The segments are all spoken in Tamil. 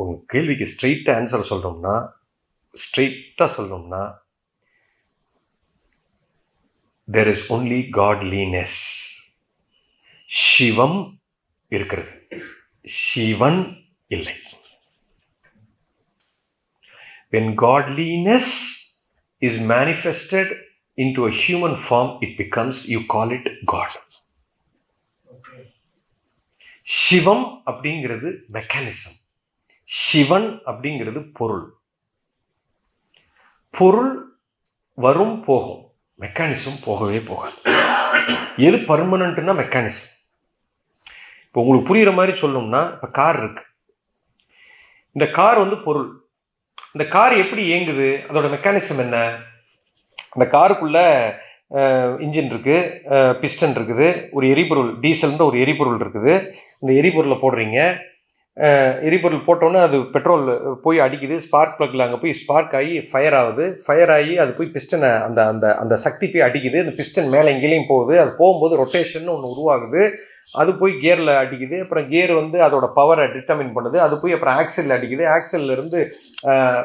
உங்க கேள்விக்கு ஸ்ட்ரெயிட் ஆன்சர் சொல்றோம்னா ஸ்ட்ரெயிட்டா சொல்லணும்னா there is only godliness Shivam இருக்கிறது. சிவன் இல்லை. When godliness is manifested into a human form it becomes you call it god. சிவம் அப்படிங்கிறது மெக்கானிசம் சிவன் அப்படிங்கிறது பொருள். பொருள் வரும் போகும். மெக்கானிசம் போகவே போகாது. எது பர்மனண்ட்னா மெக்கானிசம் இப்போ உங்களுக்கு புரியுற மாதிரி சொல்லணும்னா இப்போ கார் இருக்கு. இந்த கார் வந்து பொருள். இந்த கார் எப்படி இயங்குது? அதோட மெக்கானிசம் என்ன? அந்த காருக்குள்ள இன்ஜின் இருக்கு பிஸ்டன் இருக்குது ஒரு எரிபொருள் டீசல்ன்ற ஒரு எரிபொருள் இருக்குது. இந்த எரிபொருளை போடுறீங்க. எரிபொருள் போட்டோன்னே அது பெட்ரோல் போய் அடிக்குது ஸ்பார்க் ப்ளக்கில் அங்கே போய் ஸ்பார்க் ஆகி ஃபயர் ஆகுது. ஃபயர் ஆகி அது போய் பிஸ்டனை அந்த அந்த அந்த சக்தி போய் அடிக்குது. அந்த பிஸ்டன் மேலே எங்கேயும் போகுது. அது போகும்போது ரொட்டேஷன் ஒன்று உருவாகுது. அது போய் கியரில் அடிக்குது. அப்புறம் கியர் வந்து அதோட பவரை டிட்டர்மின் பண்ணுது. அது போய் அப்புறம் ஆக்சலில் அடிக்குது. ஆக்சல்லேருந்து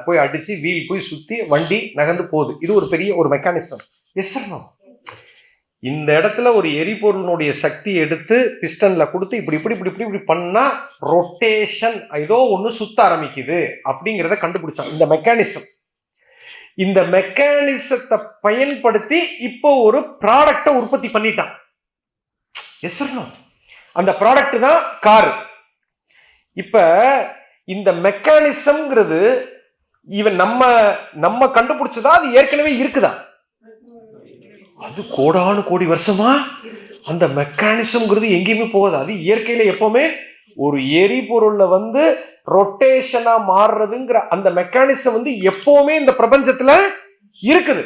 போய் அடித்து வீல் போய் சுற்றி வண்டி நகர்ந்து போகுது. இது ஒரு பெரிய ஒரு மெக்கானிசம் எஸ் இந்த இடத்துல ஒரு எரிபொருளினுடைய சக்தி எடுத்து பிஸ்டன்ல கொடுத்து இப்படி இப்படி இப்படி இப்படி இப்படி பண்ணா ரொட்டேஷன் ஏதோ ஒன்று சுத்த ஆரம்பிக்குது அப்படிங்கிறத கண்டுபிடிச்சான் இந்த மெக்கானிசம் இந்த மெக்கானிசத்தை பயன்படுத்தி இப்போ ஒரு ப்ராடக்டை உற்பத்தி பண்ணிட்டான். எஸ் அந்த ப்ராடக்ட் தான் கார் இப்ப இந்த மெக்கானிசம்ங்கிறது இவன் நம்ம நம்ம கண்டுபிடிச்சதா? அது ஏற்கனவே இருக்குதான் அது கோடானு கோடி வருஷமா? அந்த மெக்கானிசம்ங்கிறது எங்கேயுமே போகாது. அது இயற்கையில எப்பவுமே ஒரு எரிபொருள்ல வந்து ரொட்டேஷனா மாறுறதுங்கிற அந்த மெக்கானிசம் வந்து எப்பவுமே இந்த பிரபஞ்சத்துல இருக்குது.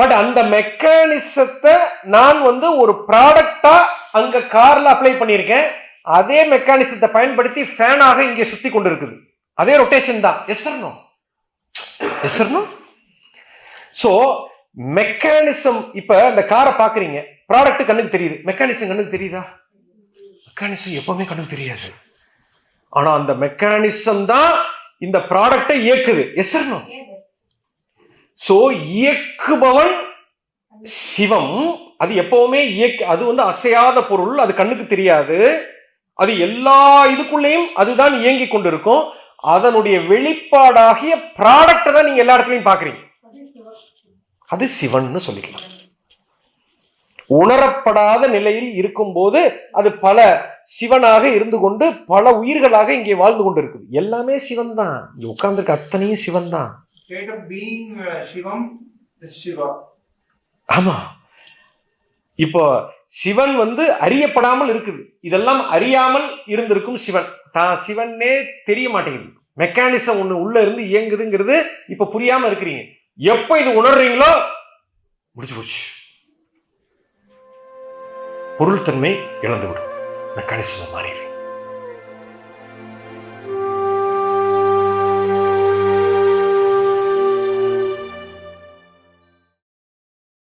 பட் அந்த மெக்கானிசத்தை நான் வந்து ஒரு ப்ராடக்டா அங்க கார்ல அப்ளை பண்ணியிருக்கேன். அதே மெக்கானிசத்தை பயன்படுத்தி ஃபேனாக இங்கே சுத்தி கொண்டு இருக்குது அதே ரொட்டேஷன் தான். எஸ் எஸ் சோ மெக்கானிசம் இப்ப இந்த காரை பாக்குறீங்க ப்ராடக்ட் கண்ணுக்கு தெரியுது. மெக்கானிசம் கண்ணுக்கு தெரியுதா? மெக்கானிசம் எப்பவுமே கண்ணுக்கு தெரியாது. ஆனா அந்த மெக்கானிசம் தான் இந்த ப்ராடக்டை இயக்குது. எஸ் சோ இயக்குபவன் சிவம். அது எப்பவுமே இயக்க அது வந்து அசையாத பொருள். அது கண்ணுக்கு தெரியாது. அது எல்லா இதுக்குள்ளேயும் அதுதான் இயங்கி கொண்டிருக்கும். அதனுடைய வெளிப்பாடாகிய ப்ராடக்டை தான் நீங்க எல்லா இடத்துலயும் பாக்குறீங்க அது சிவன்னு சொல்லிக்கலாம். உணரப்படாத நிலையில் இருக்கும்போது அது பல சிவனாக இருந்து கொண்டு பல உயிர்களாக இங்கே வாழ்ந்து கொண்டு இருக்குது எல்லாமே சிவன் தான் இங்க உட்கார்ந்துருக்க அத்தனையும் சிவன் தான் State of being uh. ஆமா. இப்போ சிவன் வந்து அறியப்படாமல் இருக்குது. இதெல்லாம் அறியாமல் இருந்திருக்கும் சிவன். தான் சிவன்னே தெரிய மாட்டேங்குது. மெக்கானிசம் ஒண்ணு உள்ள இருந்து இயங்குதுங்கிறது இப்ப புரியாம இருக்கிறீங்க. எப்போ இது உணர்றீங்களோ முடிஞ்சு போச்சு. பொருள்தன்மை இழந்து விடும் மெக்கானிசம் மாறிடுறேன்